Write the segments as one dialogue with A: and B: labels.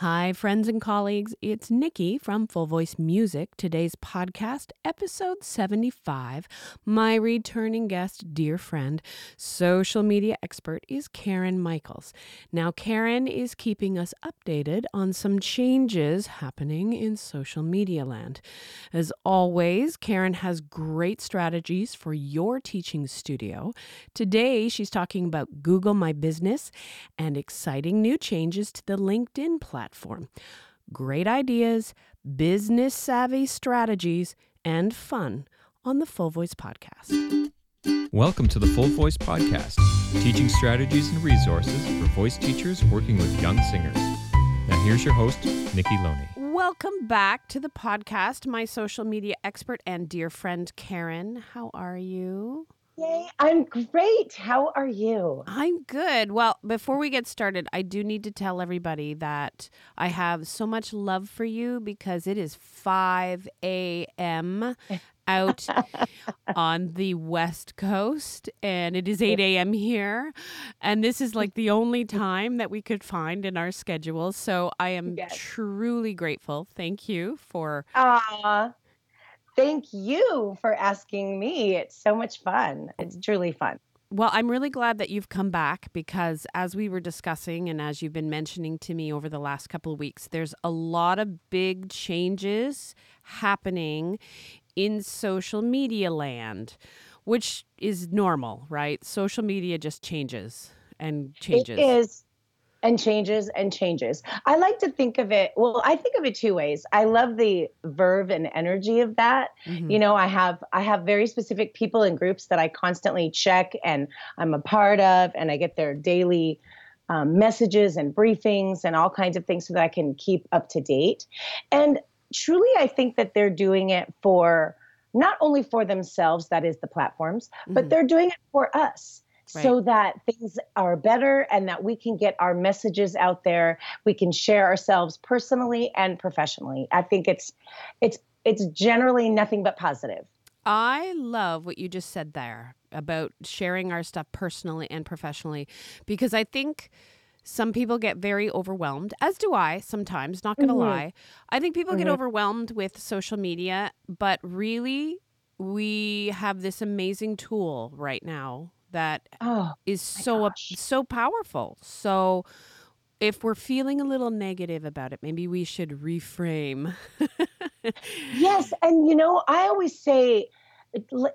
A: Hi, friends and colleagues. It's Nikki from Full Voice Music. Today's podcast, episode 75. My returning guest, dear friend, social media expert, is Karen Michaels. Now, Karen is keeping us updated on some changes happening in social media land. As always, Karen has great strategies for your teaching studio. Today, she's talking about Google My Business and exciting new changes to the LinkedIn platform platform. Great ideas, business savvy strategies, and fun on the Full Voice Podcast.
B: Welcome to the Full Voice Podcast, teaching strategies and resources for voice teachers working with young singers. Now, here's your host, Nikki Loney.
A: Welcome back to the podcast, my social media expert and dear friend, Karen. How are you?
C: Yay, I'm great. How are you?
A: I'm good. Well, before we get started, I do need to tell everybody that I have so much love for you because it is 5 a.m. out on the West Coast and it is 8 a.m. here. And this is like the only time that we could find in our schedule. So I am yes. truly grateful. Thank you for.
C: Aww thank you for asking me. It's so much fun. It's truly fun.
A: Well, I'm really glad that you've come back because as we were discussing and as you've been mentioning to me over the last couple of weeks, there's a lot of big changes happening in social media land, which is normal, right? Social media just changes and changes.
C: It is and changes and changes. I like to think of it, well, I think of it two ways. I love the verve and energy of that. Mm-hmm. You know, I have I have very specific people and groups that I constantly check and I'm a part of and I get their daily um, messages and briefings and all kinds of things so that I can keep up to date. And truly I think that they're doing it for not only for themselves, that is the platforms, mm-hmm. but they're doing it for us right. so that things are better and that we can get our messages out there. We can share ourselves personally and professionally. I think it's it's it's generally nothing but positive.
A: I love what you just said there about sharing our stuff personally and professionally because I think some people get very overwhelmed, as do I sometimes, not going to mm-hmm. lie. I think people mm-hmm. get overwhelmed with social media, but really, we have this amazing tool right now that oh, is so so powerful. So if we're feeling a little negative about it, maybe we should reframe.
C: yes, and you know, I always say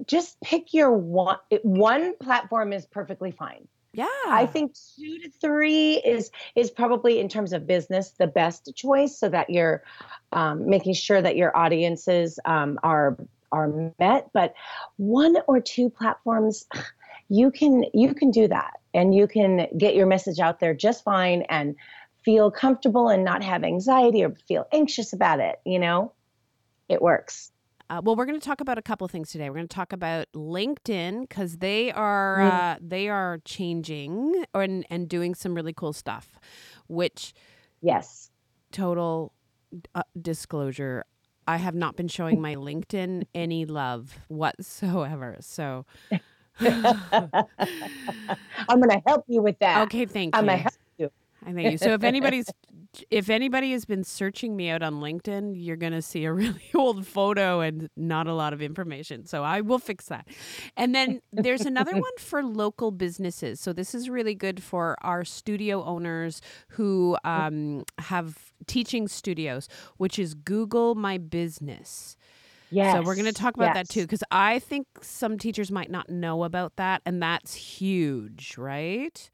C: just pick your one one platform is perfectly fine.
A: Yeah.
C: I think 2 to 3 is is probably in terms of business the best choice so that you're um, making sure that your audiences um, are are met, but one or two platforms you can you can do that and you can get your message out there just fine and feel comfortable and not have anxiety or feel anxious about it you know it works
A: uh, well, we're going to talk about a couple things today. We're going to talk about LinkedIn because they are mm. uh, they are changing and and doing some really cool stuff. Which,
C: yes,
A: total uh, disclosure, I have not been showing my LinkedIn any love whatsoever. So
C: I'm going to help you with that.
A: Okay, thank you.
C: I'm going to help you.
A: I thank you. So if anybody's if anybody has been searching me out on LinkedIn, you're going to see a really old photo and not a lot of information. So I will fix that. And then there's another one for local businesses. So this is really good for our studio owners who um, have teaching studios, which is Google My Business.
C: Yes.
A: So we're going to talk about yes. that too because I think some teachers might not know about that and that's huge, right?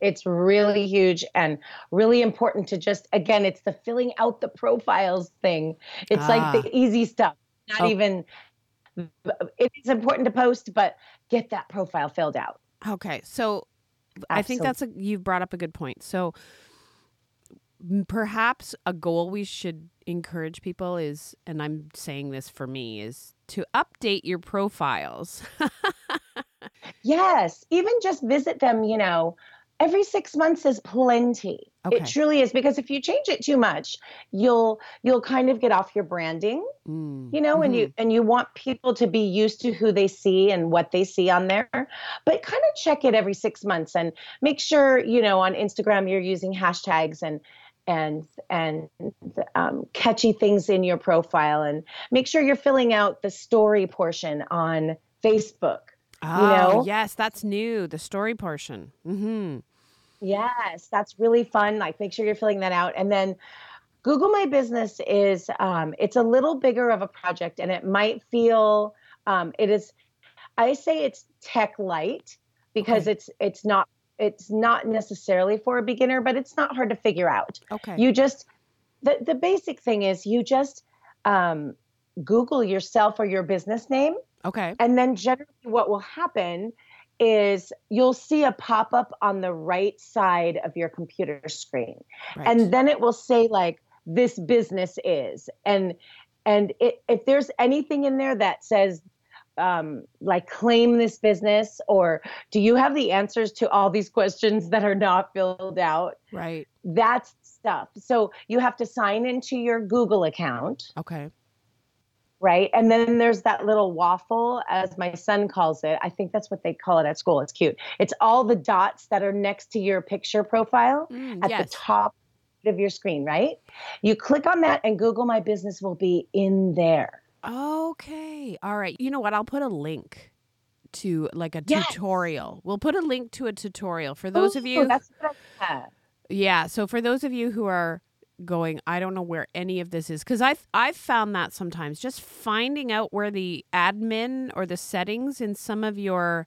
C: It's really huge and really important to just again, it's the filling out the profiles thing. It's ah. like the ah. easy stuff. Not oh. even it's important to post, but get that profile filled out.
A: Okay. So Absolutely. I think that's a you've brought up a good point. So perhaps a goal we should encourage people is, and I'm saying this for me, is to update your profiles.
C: yes, even just visit them, you know, every six months is plenty. Okay. It truly is because if you change it too much, you'll you'll kind of get off your branding, mm. you know, mm-hmm. and you mm-hmm. and you want people to be used to who they see and what they see on there. But kind of check it every six months and make sure you know on Instagram you're using hashtags and and and um, catchy things in your profile and make sure you're filling out the story portion on facebook
A: oh
C: you know?
A: yes that's new the story portion mm-hmm
C: yes that's really fun like make sure you're filling that out and then google my business is um, it's a little bigger of a project and it might feel um, it is i say it's tech light because
A: Okay.
C: it's it's not it's not necessarily for a beginner but it's not hard to figure out.
A: Okay.
C: You just the, the basic thing is you just um, google yourself or your business name.
A: Okay.
C: And then generally what will happen is you'll see a pop-up on the right side of your computer screen.
A: Right.
C: and then it will say like this business is. And and it, if there's anything in there that says um, like claim this business or do you have the answers to all these questions that are not filled out
A: right
C: that's stuff. So you have to sign into your Google account,
A: okay
C: right? And then there's that little waffle, as my son calls it. I think that's what they call it at school. It's cute. It's all the dots that are next to your picture profile
A: Mm,
C: at
A: yes
C: the top of your screen, right? You click on that, and Google My Business will be in there.
A: Okay. All right. You know what? I'll put a link to like a
C: Yes.
A: tutorial. We'll put a link to a tutorial for those of you. Yeah. So for those of you who are going, I don't know where any of this is because I've I've found that sometimes just finding out where the admin or the settings in some of your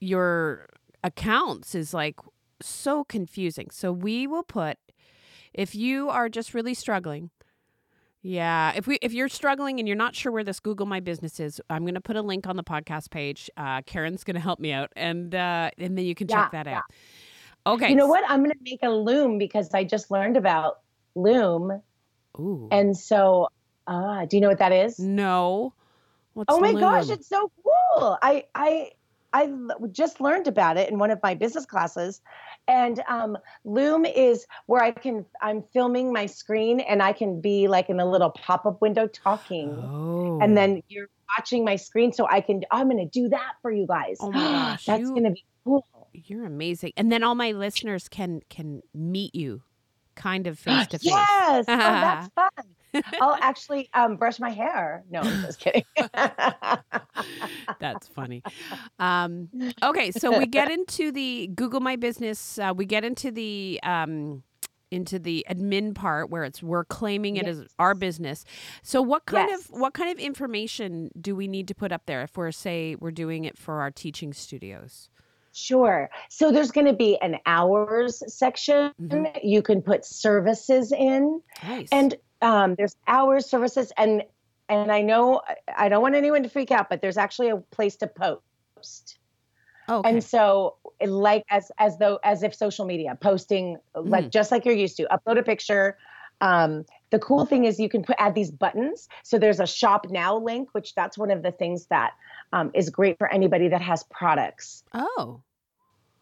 A: your accounts is like so confusing. So we will put if you are just really struggling. Yeah, if we if you're struggling and you're not sure where this Google My Business is, I'm going to put a link on the podcast page. Uh, Karen's going to help me out, and uh, and then you can check
C: Yeah,
A: that out. Okay.
C: You know what? I'm going to make a Loom because I just learned about Loom,
A: Ooh.
C: and so uh, do you know what that is?
A: no. What's
C: oh my gosh, it's so cool. I I I just learned about it in one of my business classes. And um, Loom is where I can I'm filming my screen and I can be like in a little pop-up window talking.
A: Oh.
C: And then you're watching my screen so I can I'm going to do that for you guys.
A: Oh my gosh,
C: That's
A: you-
C: going to be cool.
A: you're amazing. And then all my listeners can can meet you kind of face to face.
C: Yes. Oh, that's fun. I'll actually um, brush my hair. No, I'm just kidding.
A: That's funny. Um, okay, so we get into the Google My Business. Uh, we get into the um, into the admin part where it's we're claiming it as our business. So what kind
C: Yes.
A: of what kind of information do we need to put up there if we're say we're doing it for our teaching studios?
C: Sure. So there's going to be an hours section.
A: Mhm.
C: You can put services in,
A: Nice.
C: and um, there's hours, services, and and I know I don't want anyone to freak out, but there's actually a place to post.
A: okay.
C: And so, like as as though as if social media posting, like
A: Mm.
C: just like you're used to, upload a picture. Um, the cool thing is you can put add these buttons. So there's a shop now link, which that's one of the things that um, is great for anybody that has products.
A: oh.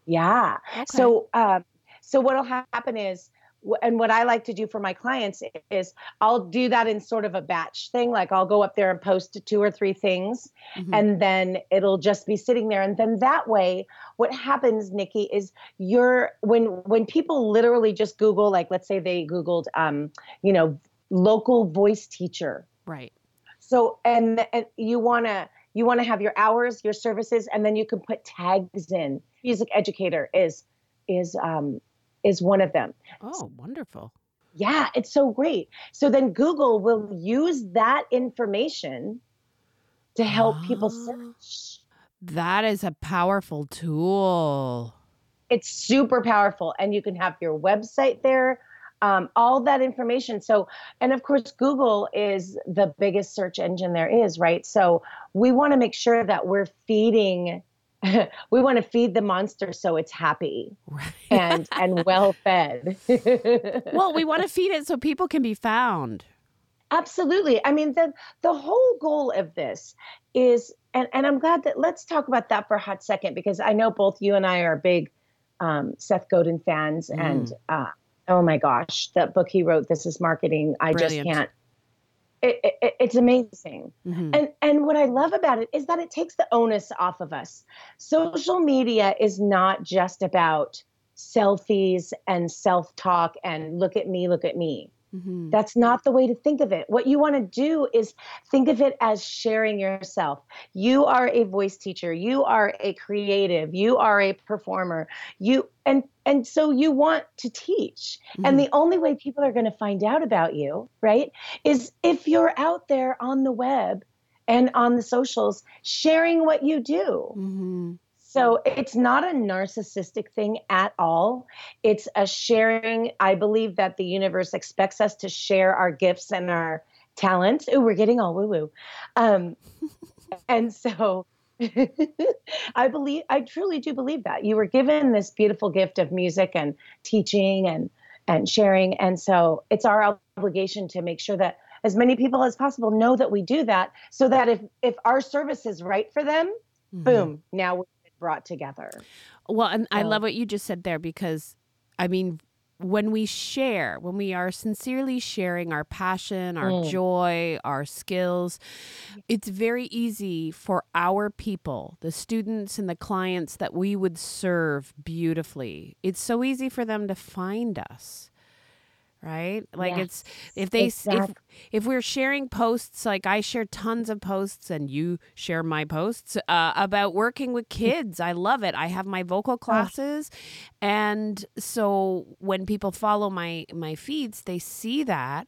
C: Yeah.
A: Okay.
C: So, um, so what'll happen is, and what I like to do for my clients is, I'll do that in sort of a batch thing. Like I'll go up there and post two or three things,
A: Mhm.
C: and then it'll just be sitting there. And then that way, what happens, Nikki, is you're when when people literally just Google, like let's say they Googled, um, you know, local voice teacher.
A: right.
C: So, and, and you want to you want to have your hours, your services, and then you can put tags in. Music educator is is um, is one of them.
A: Oh, wonderful.
C: Yeah, it's so great. So then Google will use that information to help people
A: Ah.
C: search.
A: That is a powerful tool.
C: It's super powerful, and you can have your website there. Um, all that information. So, and of course, Google is the biggest search engine there is, right? So, we want to make sure that we're feeding, we want to feed the monster so it's happy
A: Right.
C: and and well fed.
A: well, we want to feed it so people can be found.
C: Absolutely. I mean, the the whole goal of this is, and, and I'm glad that let's talk about that for a hot second because I know both you and I are big um, Seth Godin fans, and uh, oh my gosh, that book he wrote, "This Is Marketing," I
A: Brilliant.
C: just can't. It, it, it's amazing,
A: Mhm.
C: and and what I love about it is that it takes the onus off of us. Social media is not just about selfies and self talk and look at me, look at me.
A: Mm-hmm.
C: That's not the way to think of it. What you want to do is think of it as sharing yourself. You are a voice teacher, you are a creative, you are a performer. You and and so you want to teach.
A: Mm-hmm.
C: And the only way people are going to find out about you, right, is if you're out there on the web and on the socials sharing what you do.
A: Mm-hmm.
C: So it's not a narcissistic thing at all. It's a sharing. I believe that the universe expects us to share our gifts and our talents. Oh, we're getting all woo woo. Um, and so I believe, I truly do believe that you were given this beautiful gift of music and teaching and and sharing. And so it's our obligation to make sure that as many people as possible know that we do that so that if if our service is right for them,
A: Mm-hmm.
C: boom, now we're brought together.
A: Well, and I love what you just said there because, I mean, when we share, when we are sincerely sharing our passion, our
C: Mm.
A: joy, our skills, it's very easy for our people, the students and the clients that we would serve beautifully. It's so easy for them to find us. Right? Like it's if they s if if we're sharing posts like I share tons of posts and you share my posts uh, about working with kids. I love it. I have my vocal classes and so when people follow my my feeds, they see that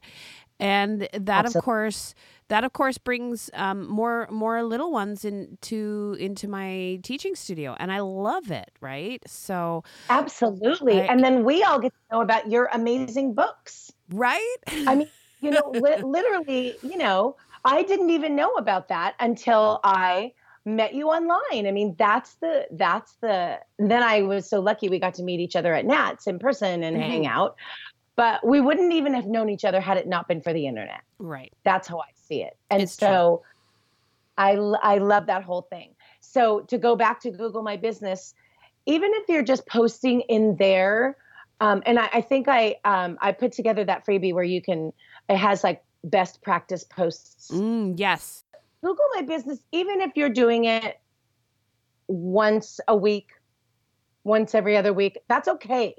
A: and that of course that of course brings um, more more little ones into into my teaching studio and I love it, right? So
C: Absolutely.
A: I-
C: and then we all get to know about your amazing books.
A: right?
C: I mean, you know, li- literally, you know, I didn't even know about that until I met you online. I mean, that's the that's the then I was so lucky we got to meet each other at NATS in person and
A: Mhm.
C: hang out. But we wouldn't even have known each other had it not been for the internet.
A: right.
C: That's how I see it. And
A: It's true.
C: so I l- I love that whole thing. So to go back to Google My Business, even if you're just posting in there, um, and I, I think I um, I put together that freebie where you can it has like best practice posts.
A: Mm, yes.
C: Google My Business, even if you're doing it once a week, once every other week, that's okay.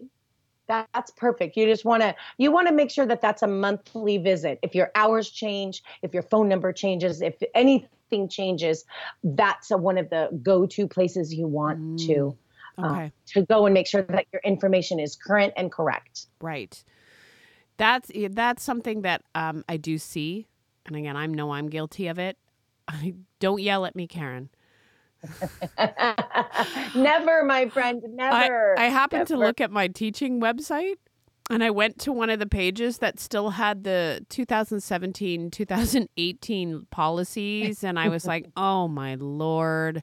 C: That, that's perfect. You just want to you want to make sure that that's a monthly visit. If your hours change, if your phone number changes, if anything changes, that's a, one of the go-to places you want to uh, to go and make sure that your information is current and correct.
A: Right. That's that's something that um, I do see, and again, I know I'm guilty of it. I don't yell at me, Karen.
C: never, my friend, never.
A: I, I happened to look at my teaching website, and I went to one of the pages that still had the 2017 2018 policies, and I was like, "Oh my lord,"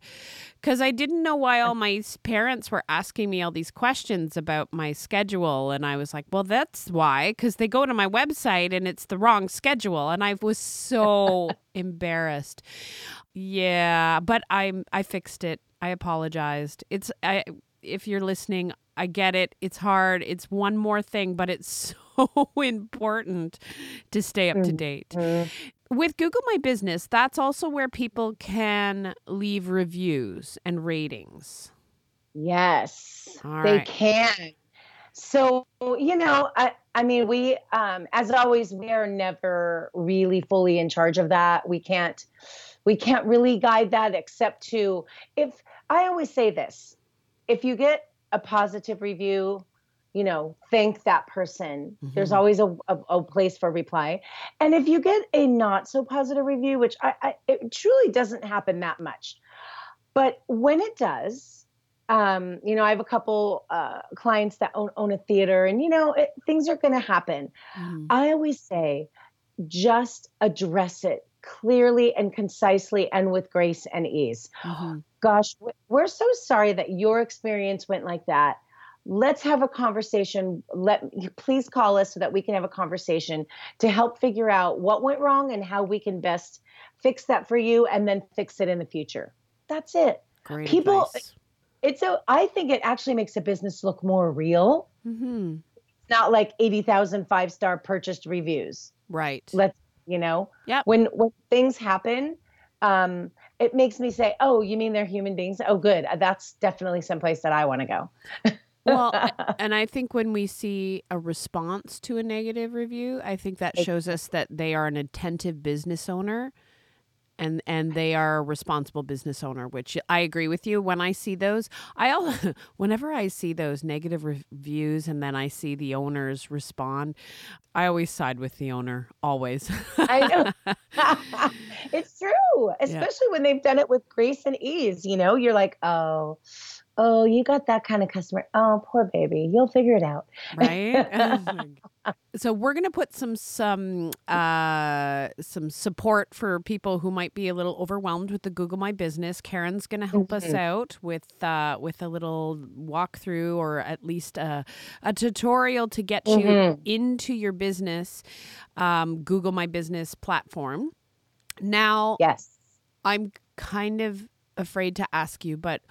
A: because I didn't know why all my parents were asking me all these questions about my schedule, and I was like, "Well, that's why," because they go to my website and it's the wrong schedule, and I was so embarrassed. Yeah, but I'm I fixed it. I apologized. It's I if you're listening, I get it. It's hard. It's one more thing, but it's so important to stay up to date.
C: Mhm.
A: With Google My Business, that's also where people can leave reviews and ratings.
C: Yes,
A: All
C: they can. So, you know, I, I mean, we, um, as always, we are never really fully in charge of that. We can't, we can't really guide that except to, if I always say this, if you get a positive review, you know, thank that person. There's
A: Mhm.
C: always a, a, a place for reply. And if you get a not so positive review, which I, I it truly doesn't happen that much, but when it does, um, you know, I have a couple uh, clients that own, own a theater, and you know, it, things are going to happen.
A: Mhm.
C: I always say, just address it clearly and concisely, and with grace and ease.
A: Mhm.
C: Gosh, we're so sorry that your experience went like that. Let's have a conversation. Let please call us so that we can have a conversation to help figure out what went wrong and how we can best fix that for you, and then fix it in the future. That's it
A: Great
C: People-
A: advice.
C: it's I think it actually makes a business look more real
A: Mhm.
C: not like 80,000 five star purchased reviews
A: Right.
C: let's you know
A: Yep.
C: when when things happen um it makes me say oh you mean they're human beings? Oh good. That's definitely someplace that i want to go.
A: Well, and I think when we see a response to a negative review, I think that shows us that they are an attentive business owner and and they are a responsible business owner which i agree with you. When i see those i all whenever i see those negative reviews and then i see the owners respond i always side with the owner always.
C: I know. It's true especially yeah. when they've done it with grace and ease you know? You're like oh oh, you got that kind of customer. Oh, poor baby. You'll figure it out.
A: Right. Oh so we're gonna put some some uh, some support for people who might be a little overwhelmed with the Google My Business. Karen's gonna help mm-hmm. us out with uh, with a little walkthrough or at least a, a tutorial to get mm-hmm. you into your business um, Google My Business platform. Now,
C: yes,
A: I'm kind of afraid to ask you, but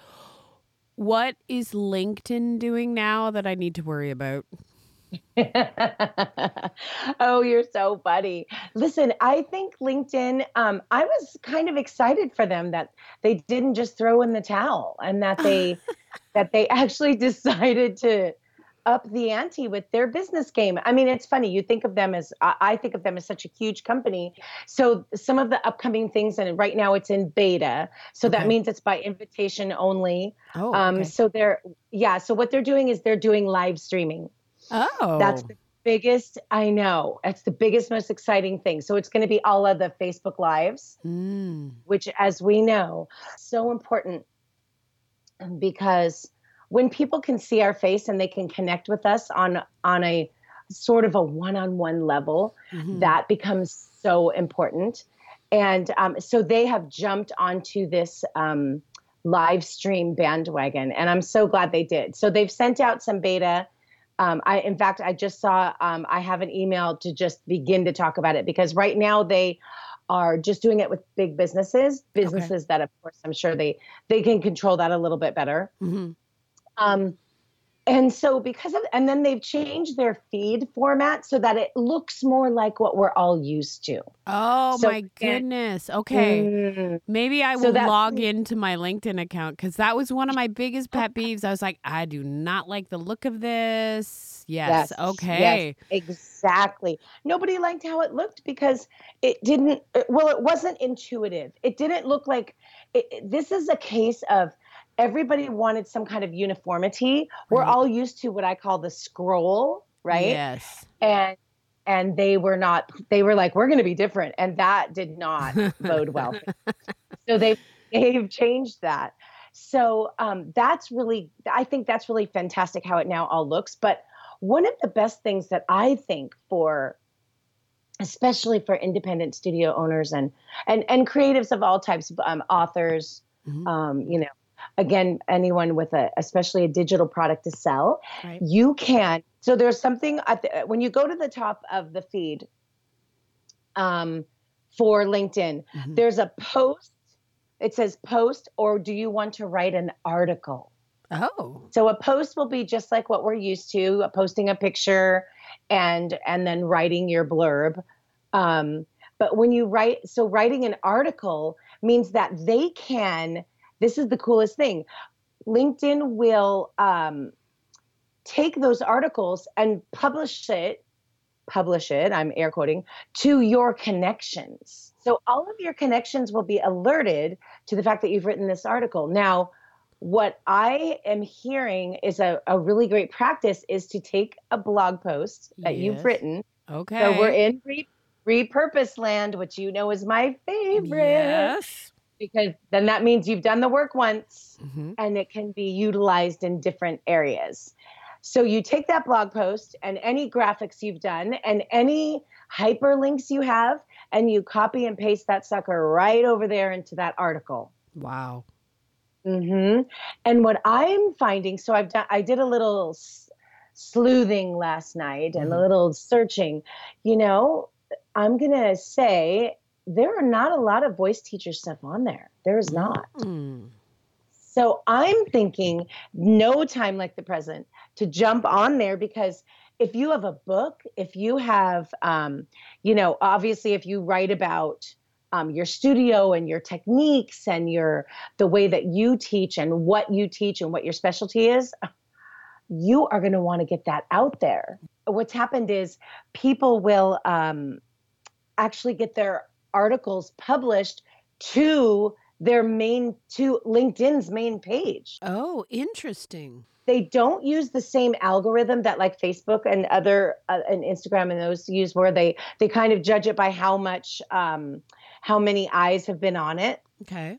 A: what is LinkedIn doing now that I need to worry about?
C: oh, you're so funny. Listen, I think LinkedIn, um, I was kind of excited for them that they didn't just throw in the towel and that they that they actually decided to up the ante with their business game. I mean, it's funny. You think of them as, I think of them as such a huge company. So some of the upcoming things, and right now it's in beta. So okay. that means it's by invitation only. Oh, um, okay. so they're, yeah. So what they're doing is they're doing live streaming.
A: Oh.
C: That's the biggest, I know, it's the biggest, most exciting thing. So it's going to be all of the Facebook Lives, mm. which, as we know, so important because when people can see our face and they can connect with us on on a sort of a one-on-one level mm-hmm. that becomes so important and um, so they have jumped onto this um, live stream bandwagon and i'm so glad they did so they've sent out some beta um, I, in fact, I just saw um, I have an email to just begin to talk about it because right now they are just doing it with big businesses, businesses okay. that, of course, I'm sure they they can control that a little bit better. Mm-hmm. Um, and so because of and then they've changed their feed format so that it looks more like what we're all used to.
A: Oh so, my goodness. Okay. Mm, maybe i will so log into my linkedin account because that was one of my biggest pet peeves. I was like i do not like the look of this. Yes, yes. Okay.
C: Yes, exactly. Nobody liked how it looked because it didn't well it wasn't intuitive. It didn't look like it, this is a case of everybody wanted some kind of uniformity. We're all used to what I call the scroll, right?
A: Yes.
C: And and they were not they were like we're going to be different and that did not bode well. so they they've changed that. So um, that's really I think that's really fantastic how it now all looks, but one of the best things that I think for especially for independent studio owners and and and creatives of all types um, authors mm-hmm. um, you know again anyone with a especially a digital product to sell right. you can so there's something the, when you go to the top of the feed um, for linkedin mm-hmm. there's a post it says post or do you want to write an article
A: oh
C: so a post will be just like what we're used to posting a picture and and then writing your blurb um, but when you write so writing an article means that they can this is the coolest thing. LinkedIn will um, take those articles and publish it, publish it, I'm air quoting, to your connections. So all of your connections will be alerted to the fact that you've written this article. Now, what I am hearing is a, a really great practice is to take a blog post that yes. you've written.
A: Okay.
C: So we're in re- repurpose land, which you know is my favorite.
A: Yes
C: because then that means you've done the work once mm-hmm. and it can be utilized in different areas. So you take that blog post and any graphics you've done and any hyperlinks you have and you copy and paste that sucker right over there into that article.
A: Wow.
C: Mhm. And what I'm finding so I've done I did a little sleuthing last night and mm-hmm. a little searching. You know, I'm going to say there are not a lot of voice teacher stuff on there. There is not. Mm. So I'm thinking no time like the present to jump on there because if you have a book, if you have, um, you know, obviously if you write about um, your studio and your techniques and your the way that you teach and what you teach and what your specialty is, you are going to want to get that out there. What's happened is people will um, actually get their articles published to their main to LinkedIn's main page.
A: Oh, interesting.
C: They don't use the same algorithm that like Facebook and other uh, and Instagram and those use where they they kind of judge it by how much um how many eyes have been on it.
A: Okay.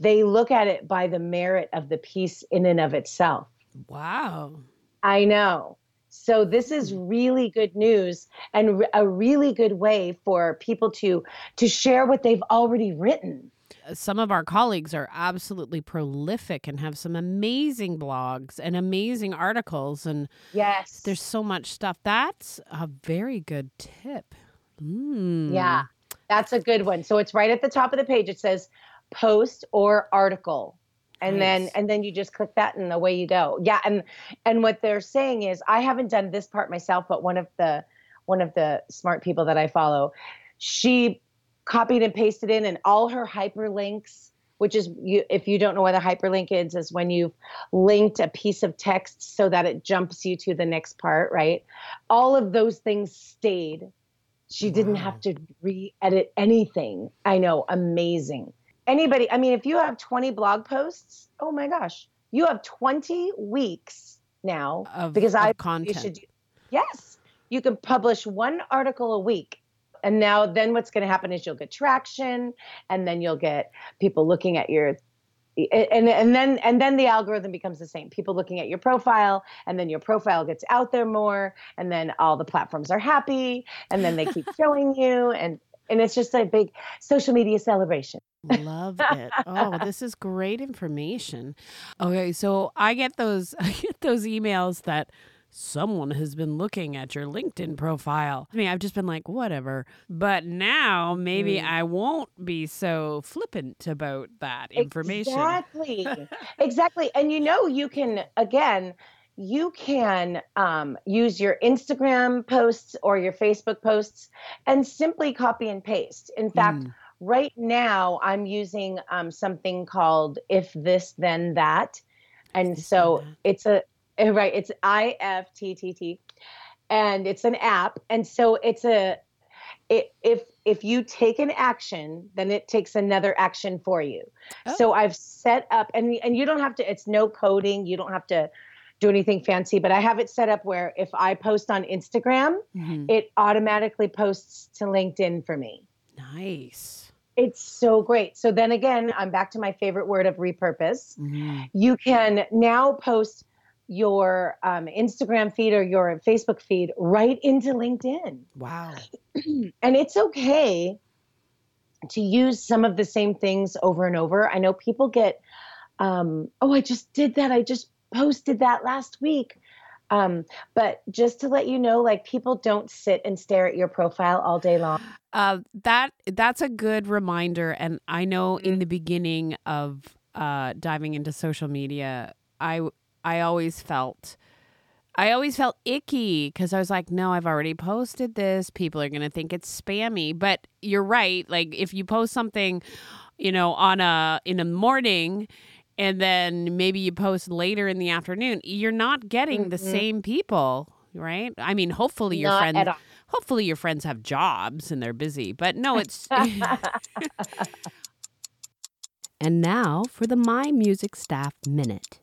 C: They look at it by the merit of the piece in and of itself.
A: Wow.
C: I know. So this is really good news and a really good way for people to to share what they've already written.
A: Some of our colleagues are absolutely prolific and have some amazing blogs and amazing articles and
C: yes.
A: There's so much stuff. That's a very good tip. Mm.
C: Yeah. That's a good one. So it's right at the top of the page. It says post or article and nice. then and then you just click that and away you go. Yeah and and what they're saying is i haven't done this part myself but one of the one of the smart people that i follow she copied and pasted in and all her hyperlinks which is you if you don't know what a hyperlink is is when you've linked a piece of text so that it jumps you to the next part right? All of those things stayed. She didn't have to re-edit anything. I know amazing anybody, I mean, if you have 20 blog posts, oh my gosh, you have 20 weeks now
A: of,
C: because
A: of
C: I
A: content.
C: You should, yes, you can publish one article a week. And now, then what's going to happen is you'll get traction, and then you'll get people looking at your and and then and then the algorithm becomes the same people looking at your profile and then your profile gets out there more and then all the platforms are happy and then they keep showing you and and it's just a big social media celebration
A: Love it. Oh, this is great information. Okay, so I get those I get those emails that someone has been looking at your LinkedIn profile. I mean, I've just been like, whatever. But now maybe mm. I won't be so flippant about that information.
C: Exactly. exactly. And you know, you can again you can um, use your Instagram posts or your Facebook posts and simply copy and paste. In fact, mm right now I'm using um, something called If This Then That. And so it's a, eh, right, it's IFTTT and it's an app. And so it's a, it, if if you take an action, then it takes another action for you. Oh. So I've set up, and and you don't have to. It's no coding. You don't have to do anything fancy. But I have it set up where if I post on Instagram, mm-hmm. it automatically posts to LinkedIn for me.
A: Nice.
C: It's so great. So then again, I'm back to my favorite word of repurpose. Mm-hmm. You can now post your um, Instagram feed or your Facebook feed right into LinkedIn.
A: Wow.
C: and it's okay to use some of the same things over and over. I know people get, um, oh, I just did that. I just posted that last week. Um, but just to let you know, like people don't sit and stare at your profile all day long.
A: Uh, that that's a good reminder, and I know in the beginning of uh, diving into social media, I I always felt. I always felt icky because I was like, no, I've already posted this. People are going to think it's spammy. But you're right. Like if you post something, you know, on a in the morning and then maybe you post later in the afternoon, you're not getting mm-hmm. the same people, right? I mean, hopefully your
C: not
A: friends hopefully your friends have jobs and they're busy. But no, it's And now for the My Music Staff Minute.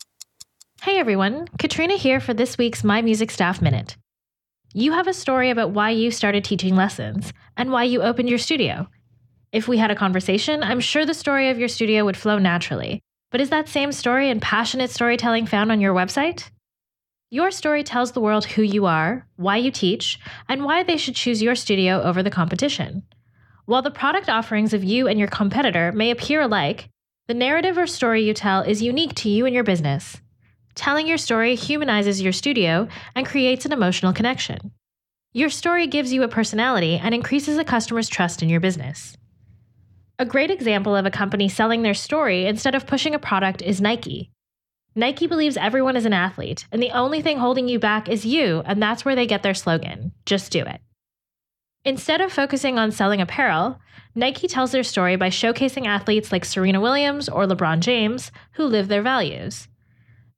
D: Hey everyone, Katrina here for this week's My Music Staff Minute. You have a story about why you started teaching lessons and why you opened your studio. If we had a conversation, I'm sure the story of your studio would flow naturally. But is that same story and passionate storytelling found on your website? Your story tells the world who you are, why you teach, and why they should choose your studio over the competition. While the product offerings of you and your competitor may appear alike, the narrative or story you tell is unique to you and your business. Telling your story humanizes your studio and creates an emotional connection. Your story gives you a personality and increases a customer's trust in your business. A great example of a company selling their story instead of pushing a product is Nike. Nike believes everyone is an athlete, and the only thing holding you back is you, and that's where they get their slogan just do it. Instead of focusing on selling apparel, Nike tells their story by showcasing athletes like Serena Williams or LeBron James who live their values.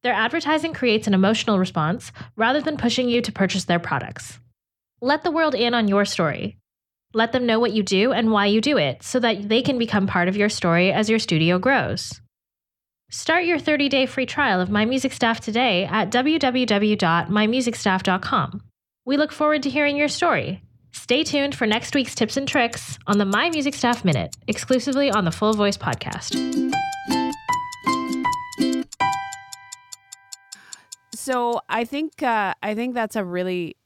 D: Their advertising creates an emotional response rather than pushing you to purchase their products. Let the world in on your story. Let them know what you do and why you do it so that they can become part of your story as your studio grows. Start your 30 day free trial of My Music Staff today at www.mymusicstaff.com. We look forward to hearing your story. Stay tuned for next week's tips and tricks on the My Music Staff Minute, exclusively on the Full Voice podcast.
A: So I think uh, I think that's a really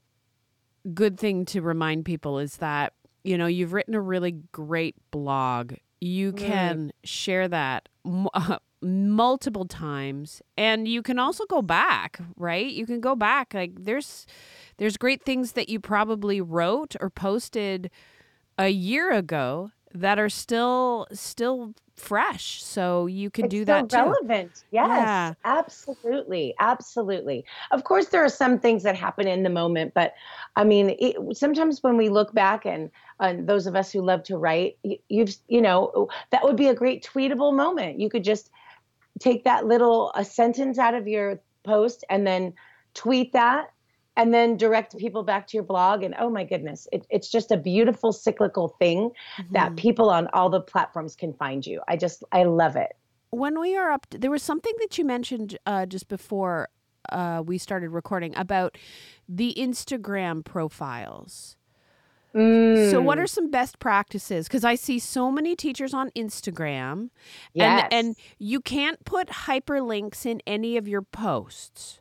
A: good thing to remind people is that you know you've written a really great blog. You can share that m- uh, multiple times and you can also go back right you can go back like there's there's great things that you probably wrote or posted a year ago that are still still fresh so you can
C: it's
A: do that too
C: relevant. Yes,
A: Yeah.
C: absolutely, absolutely. Of course, there are some things that happen in the moment, but I mean, it, sometimes when we look back, and and those of us who love to write, you, you've you know that would be a great tweetable moment. You could just take that little a sentence out of your post and then tweet that and then direct people back to your blog and oh my goodness it, it's just a beautiful cyclical thing that
A: Mhm.
C: people on all the platforms can find you i just i love it
A: when we are up there was something that you mentioned uh, just before uh, we started recording about the instagram profiles so what
C: Mm,
A: are some best practices? Because i see so many teachers on instagram
C: yes.
A: and and you can't put hyperlinks in any of your posts.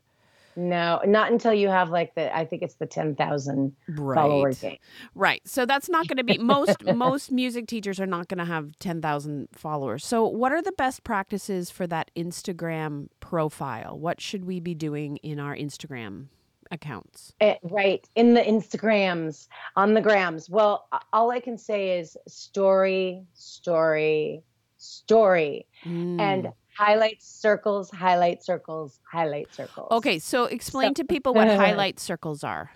C: No not until you have like the i think it's the 10,000 follower game.
A: Right. So that's not going to be most most music teachers are not going to have 10,000 followers. So what are the best practices for that instagram profile? What should we be doing in our instagram accounts
C: Eh, right in the instagrams on the grams well all i can say is story story story
A: Mm.
C: and highlight circles highlight circles highlight circles
A: Okay, so explain
C: So-
A: to people what highlight circles are.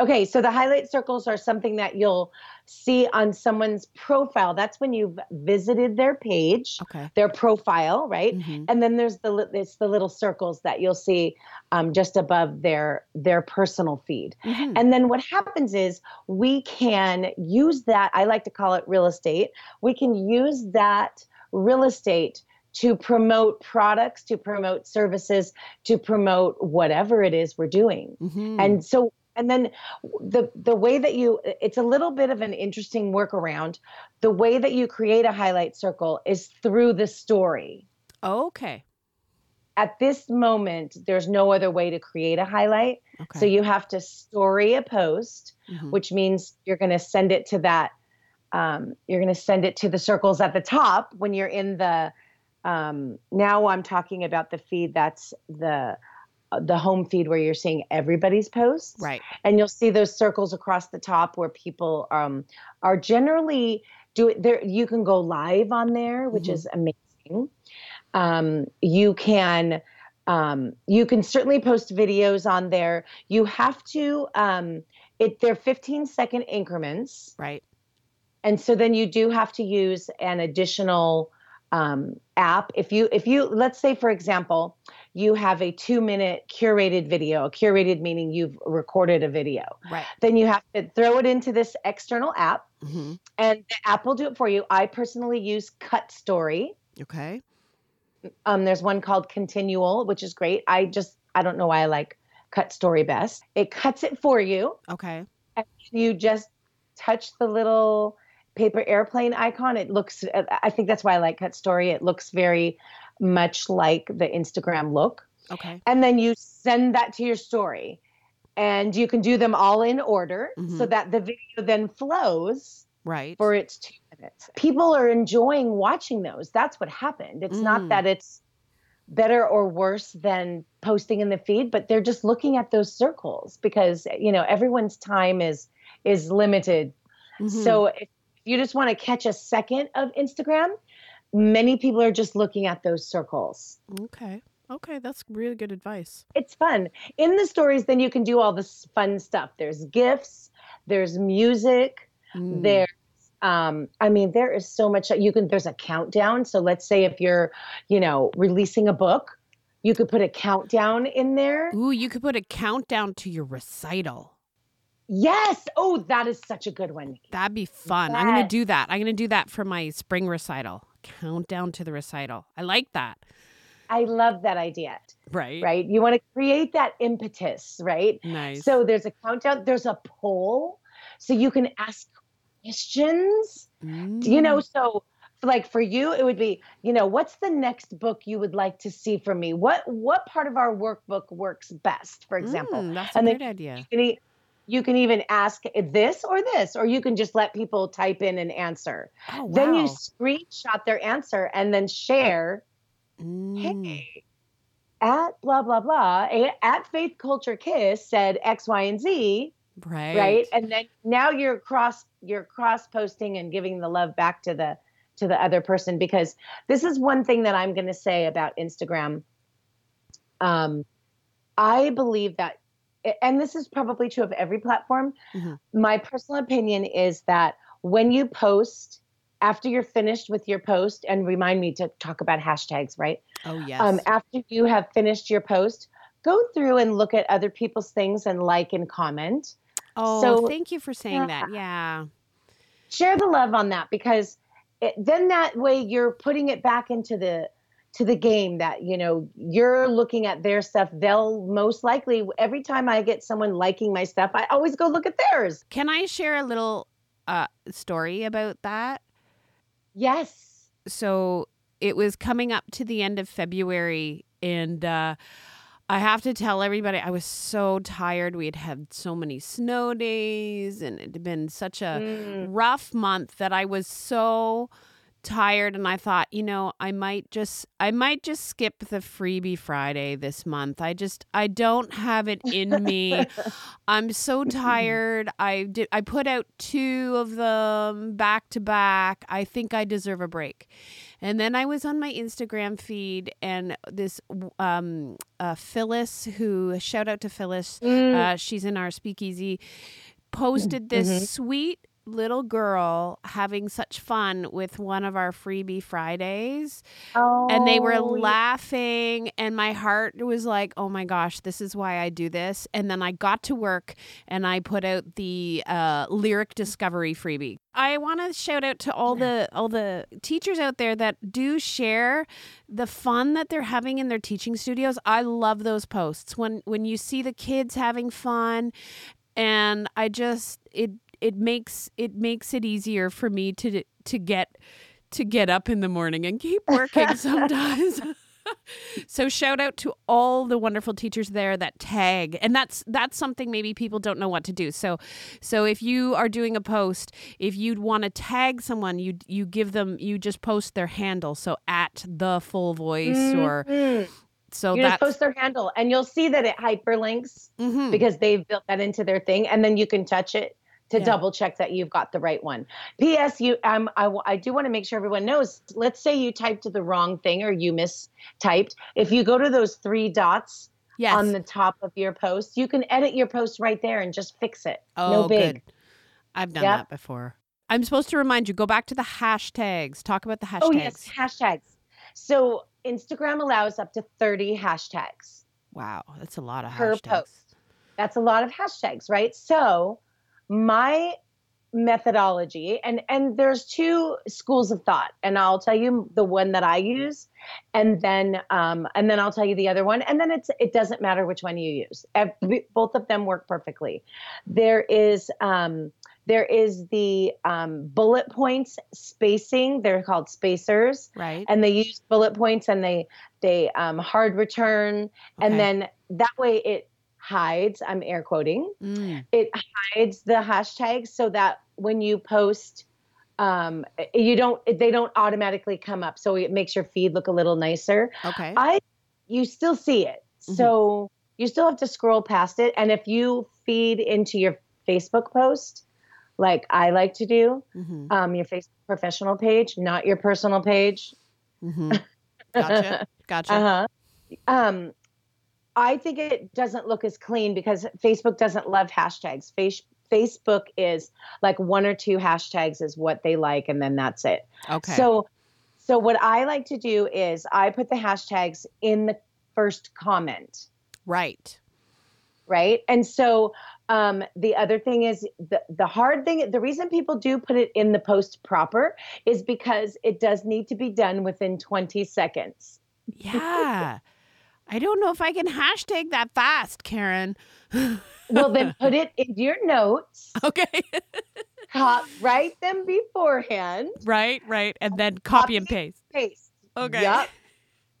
C: Okay, so the highlight circles are something that you'll see on someone's profile. That's when you've visited their page,
A: Okay.
C: their profile, right?
A: Mhm.
C: And then there's the it's the little circles that you'll see um, just above their their personal feed.
A: Mhm.
C: And then what happens is we can use that. I like to call it real estate. We can use that real estate to promote products, to promote services, to promote whatever it is we're doing
A: Mhm.
C: and so and then the the way that you it's a little bit of an interesting workaround the way that you create a highlight circle is through the story
A: okay.
C: at this moment there's no other way to create a highlight
A: Okay.
C: so you have to story a post
A: Mhm.
C: which means you're going to send it to that um, you're going to send it to the circles at the top when you're in the um, now i'm talking about the feed that's the the home feed where you're seeing everybody's posts
A: right.
C: and you'll see those circles across the top where people um, are generally do it there you can go live on there which
A: Mhm.
C: is amazing um, you can um, you can certainly post videos on there you have to um, it they're 15 second increments
A: Right.
C: and so then you do have to use an additional um, app if you if you let's say for example you have a two minute curated video. Curated meaning you've recorded a video.
A: Right.
C: then you have to throw it into this external app
A: hmm
C: and the app will do it for you. I personally use CutStory.
A: Okay.
C: um, there's one called continual which is great. I just i don't know why i like CutStory best. It cuts it for you.
A: Okay.
C: you just touch the little paper airplane icon it looks i think that's why i like CutStory. It looks very much like the instagram look
A: Okay.
C: and then you send that to your story and you can do them all in order so
A: Mhm.
C: that the video then flows
A: Right.
C: for its two minutes people are enjoying watching those that's what happened it's
A: Mm.
C: not that it's better or worse than posting in the feed but they're just looking at those circles because you know everyone's time is is limited
A: Mhm.
C: so if you just want to catch a second of instagram many people are just looking at those circles
A: okay. Okay. That's really good advice.
C: it's fun in the stories then you can do all this fun stuff there's gifts there's music
A: Mm.
C: there's um i mean there is so much that you can there's a countdown so let's say if you're you know releasing a book You could put a countdown in there.
A: Ooh, you could put a countdown to your recital.
C: Yes. Oh, that is such a good one.
A: That'd be fun. I'm going to do that. I'm going to do that for my spring recital. Countdown to the recital. I like that.
C: I love that idea.
A: Right.
C: Right. You want to create that impetus, right?
A: Nice.
C: So there's a countdown, there's a poll. So you can ask questions. You know,
A: Mm.
C: so like for you, it would be, you know, what's the next book you would like to see from me? What what part of our workbook works best, for example?
A: Mm, that's a
C: and
A: great idea.
C: You can, you can even ask this or this, or you can just let people type in an answer.
A: Oh, wow.
C: Then you screenshot their answer and then share
A: Mm.
C: hey, at blah blah blah, at Faith Culture Kiss said X, Y, and Z,
A: right.
C: right? And then now you're cross you're cross posting and giving the love back to the to the other person because this is one thing that I'm going to say about Instagram. Um, I believe that, and this is probably true of every platform.
A: Mhm.
C: My personal opinion is that when you post, after you're finished with your post, and remind me to talk about hashtags, right?
A: Oh, yes.
C: Um, after you have finished your post, go through and look at other people's things and like and comment.
A: oh,
C: so-
A: thank you for saying that. Yeah.
C: Share the love on that because it, then that way you're putting it back into the to the game that you know you're looking at their stuff they'll most likely every time i get someone liking my stuff i always go look at theirs
A: Can I share a little uh, story about that?
C: yes
A: so it was coming up to the end of February, and uh, I have to tell everybody I was so tired. We had had so many snow days, and it had been such a
C: Mm.
A: rough month that I was so tired and I thought, you know, I might just I might just skip the freebie Friday this month. I just I don't have it in me. I'm so tired. I did I put out two of them back to back. I think I deserve a break. And then I was on my Instagram feed and this um uh Phyllis who shout out to Phyllis.
C: Mm.
A: Uh she's in our speakeasy posted this
C: Mhm.
A: sweet little girl having such fun with one of our freebie Fridays and they were
C: Oh,
A: laughing and my heart was like oh my gosh this is why i do this. And then i got to work and i put out the uh, lyric discovery freebie. I want to shout out to all the all the teachers out there that do share the fun that they're having in their teaching studios. I love those posts. When when you see the kids having fun and i just it it makes it makes it easier for me to to get to get up in the morning and keep working sometimes. so shout out to all the wonderful teachers there that tag and that's that's something maybe people don't know what to do so so if you are doing a post if you'd want to tag someone you you give them you just post their handle so at the full voice or
C: Mhm.
A: so
C: you
A: that's
C: just post their handle and you'll see that it hyperlinks
A: Mhm.
C: because they've built that into their thing and then you can touch it to
A: Yeah.
C: double check that you've got the right one. Ps you um, I, I do want to make sure everyone knows let's say you typed the wrong thing or you mistyped if you go to those three dots
A: yes.
C: on the top of your post you can edit your post right there and just fix it.
A: Oh
C: no big.
A: good. I've done
C: Yep.
A: that before. I'm supposed to remind you go back to the hashtags. Talk about the hashtags
C: oh yes hashtags. so instagram allows up to 30 hashtags.
A: Wow that's a lot of
C: Per
A: hashtags.
C: post. that's a lot of hashtags right? So my methodology and and there's two schools of thought and i'll tell you the one that i use and then um and then i'll tell you the other one and then it's it doesn't matter which one you use. Both of them work perfectly. There is um there is the um, bullet points spacing they're called spacers
A: right.
C: and they use bullet points and they they um, hard return and then that way it hides i'm air quoting
A: Mm.
C: it hides the hashtags so that when you post um, you don't they don't automatically come up. So it makes your feed look a little nicer.
A: Okay.
C: I you still see it.
A: Mhm.
C: so you still have to scroll past it. And if you feed into your facebook post like i like to do
A: hmm
C: um, your facebook professional page not your personal page.
A: Hmm gotcha. Gotcha.
C: Uh-huh. Um i think it doesn't look as clean because facebook doesn't love hashtags Face- facebook is like one or two hashtags is what they like and then that's it
A: okay
C: so so what i like to do is i put the hashtags in the first comment.
A: Right.
C: Right. And so um, the other thing is the, the hard thing, the reason people do put it in the post proper is because it does need to be done within 20 seconds.
A: Yeah. I don't know if I can hashtag that fast, Karen.
C: well, then put it in your notes.
A: Okay.
C: Cop, write them beforehand.
A: Right, right. And then copy, copy and paste.
C: Paste.
A: Okay.
C: Yep.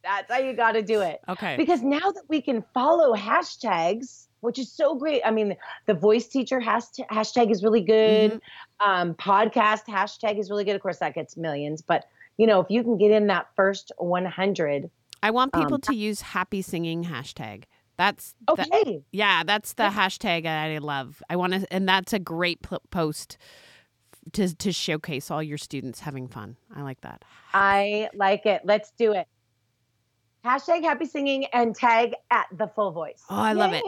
C: That's how you got to do it.
A: Okay.
C: Because now that we can follow hashtags, which is so great. I mean, the voice teacher hashtag, hashtag is really good. Mm-hmm. Um, podcast hashtag is really good. Of course, that gets millions. But, you know, if you can get in that first 100.
A: I want people um, to use happy singing hashtag. That's
C: okay.
A: The, yeah, that's the yeah. hashtag I love. I want to, and that's a great p- post to to showcase all your students having fun. I like that.
C: I like it. Let's do it. Hashtag happy singing and tag at the full voice.
A: Oh, I Yay. love it.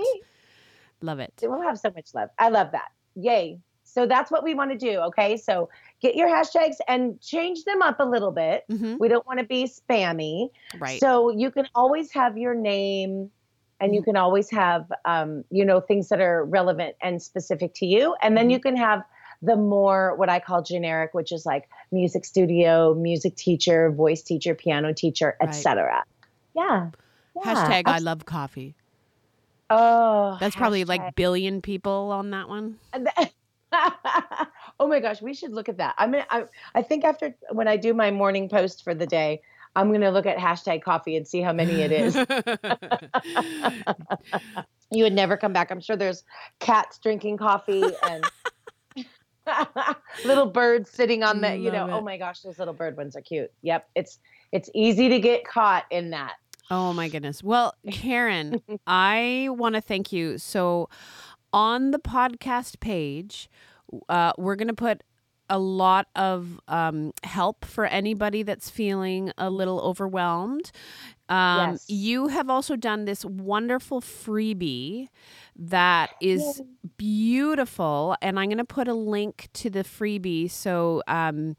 A: Love it.
C: We'll have so much love. I love that. Yay. So that's what we want to do. Okay. So get your hashtags and change them up a little bit. Mm-hmm. We don't want to be spammy.
A: Right.
C: So you can always have your name and you mm-hmm. can always have, um, you know, things that are relevant and specific to you. And then mm-hmm. you can have the more what I call generic, which is like music studio, music teacher, voice teacher, piano teacher, etc. Right. Yeah.
A: yeah. Hashtag I love coffee.
C: Oh,
A: that's probably like billion people on that one.
C: oh my gosh, we should look at that. I mean, I I think after when I do my morning post for the day, I'm going to look at hashtag coffee and see how many it is. you would never come back. I'm sure there's cats drinking coffee and little birds sitting on the, you know, oh it. oh my gosh, those little bird ones are cute. Yep, it's it's easy to get caught in that.
A: Oh my goodness. Well, Karen, I want to thank you. So on the podcast page, uh, we're going to put a lot of um, help for anybody that's feeling a little overwhelmed. Um, yes. You have also done this wonderful freebie that is beautiful. And I'm going to put a link to the freebie. So um,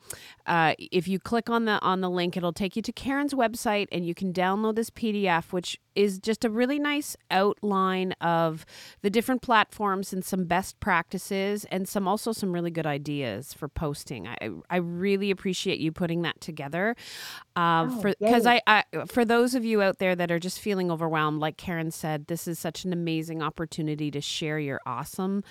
A: uh, if you click on the on the link, it'll take you to Karen's website, and you can download this PDF, which is just a really nice outline of the different platforms and some best practices, and some also some really good ideas for posting. I I really appreciate you putting that together. Uh, oh, for because I, I for those of you out there that are just feeling overwhelmed, like Karen said, this is such an amazing opportunity to share your awesome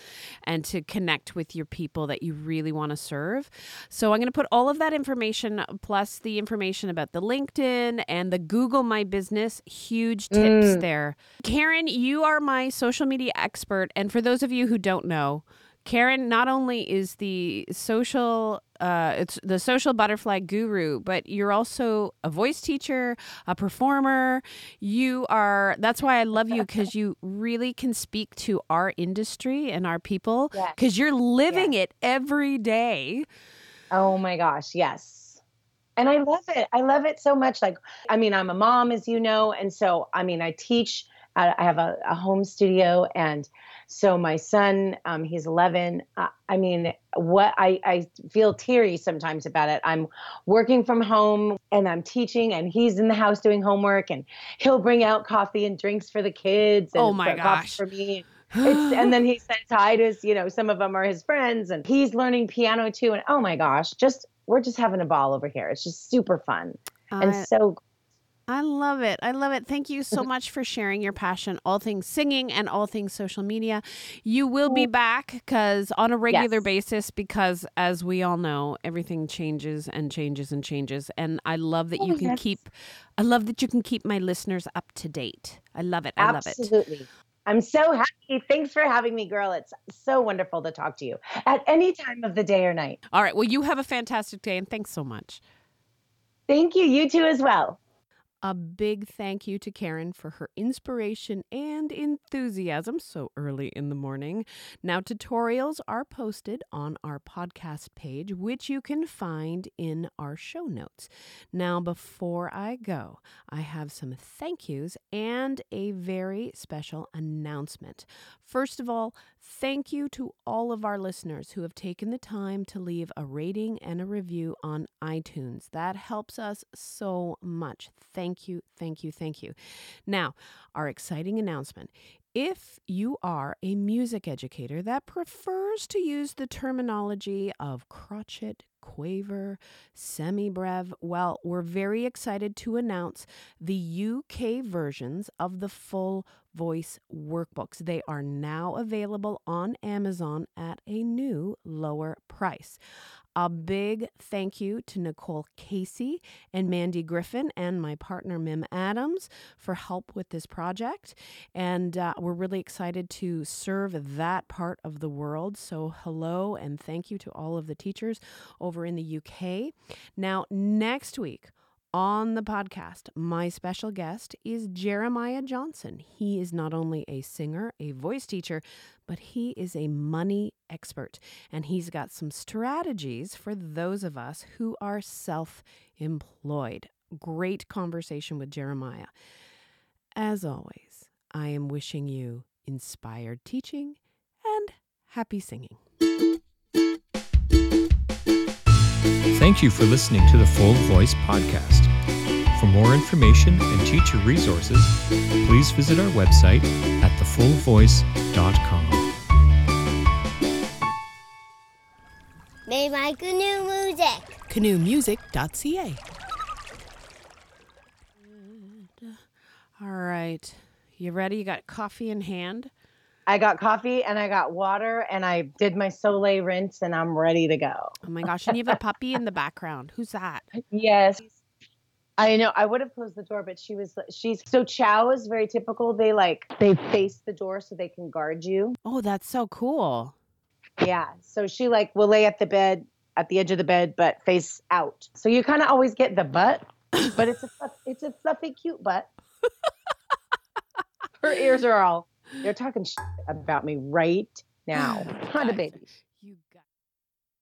A: and to connect with your people that you really want to serve. So I'm going to put all of that information plus the information about the LinkedIn and the Google My Business. Huge tips mm. there. Karen, you are my social media expert. And for those of you who don't know, Karen not only is the social uh, it's the social butterfly guru, but you're also a voice teacher, a performer. You are that's why I love you because you really can speak to our industry and our people because yes. you're living yes. it every day.
C: Oh my gosh, yes. And I love it. I love it so much. Like, I mean, I'm a mom, as you know, and so I mean, I teach. I have a, a home studio, and so my son, um, he's 11. Uh, I mean, what I, I feel teary sometimes about it. I'm working from home and I'm teaching, and he's in the house doing homework, and he'll bring out coffee and drinks for the kids. And
A: oh my gosh!
C: For me. It's, and then he says hi to you know some of them are his friends and he's learning piano too and oh my gosh just we're just having a ball over here it's just super fun uh, and so
A: I love it. I love it. Thank you so much for sharing your passion, all things singing and all things social media. You will be back because on a regular yes. basis, because as we all know, everything changes and changes and changes. And I love that oh, you can yes. keep. I love that you can keep my listeners up to date. I love it. I
C: Absolutely.
A: love
C: it. Absolutely. I'm so happy. Thanks for having me, girl. It's so wonderful to talk to you at any time of the day or night.
A: All right. Well, you have a fantastic day and thanks so much.
C: Thank you. You too, as well.
A: A big thank you to Karen for her inspiration and enthusiasm so early in the morning. Now, tutorials are posted on our podcast page, which you can find in our show notes. Now, before I go, I have some thank yous and a very special announcement. First of all, thank you to all of our listeners who have taken the time to leave a rating and a review on iTunes. That helps us so much. Thank Thank you, thank you, thank you. Now, our exciting announcement. If you are a music educator that prefers to use the terminology of crotchet, quaver, semibreve, well, we're very excited to announce the UK versions of the full voice workbooks. They are now available on Amazon at a new lower price. A big thank you to Nicole Casey and Mandy Griffin and my partner Mim Adams for help with this project. And uh, we're really excited to serve that part of the world. So, hello and thank you to all of the teachers over in the UK. Now, next week, on the podcast, my special guest is Jeremiah Johnson. He is not only a singer, a voice teacher, but he is a money expert. And he's got some strategies for those of us who are self employed. Great conversation with Jeremiah. As always, I am wishing you inspired teaching and happy singing.
B: Thank you for listening to the Full Voice Podcast. For more information and teacher resources, please visit our website at thefullvoice.com.
E: They like new music.
A: canoemusic.ca. All right. You ready? You got coffee in hand?
C: I got coffee and I got water and I did my Soleil rinse and I'm ready to go.
A: Oh my gosh. And you have a puppy in the background. Who's that?
C: Yes. I know I would have closed the door, but she was she's so Chow is very typical. They like they face the door so they can guard you.
A: Oh, that's so cool.
C: Yeah. So she like will lay at the bed at the edge of the bed, but face out. So you kind of always get the butt, but it's a it's a fluffy, cute butt. Her ears are all they're talking about me right now. Not a baby.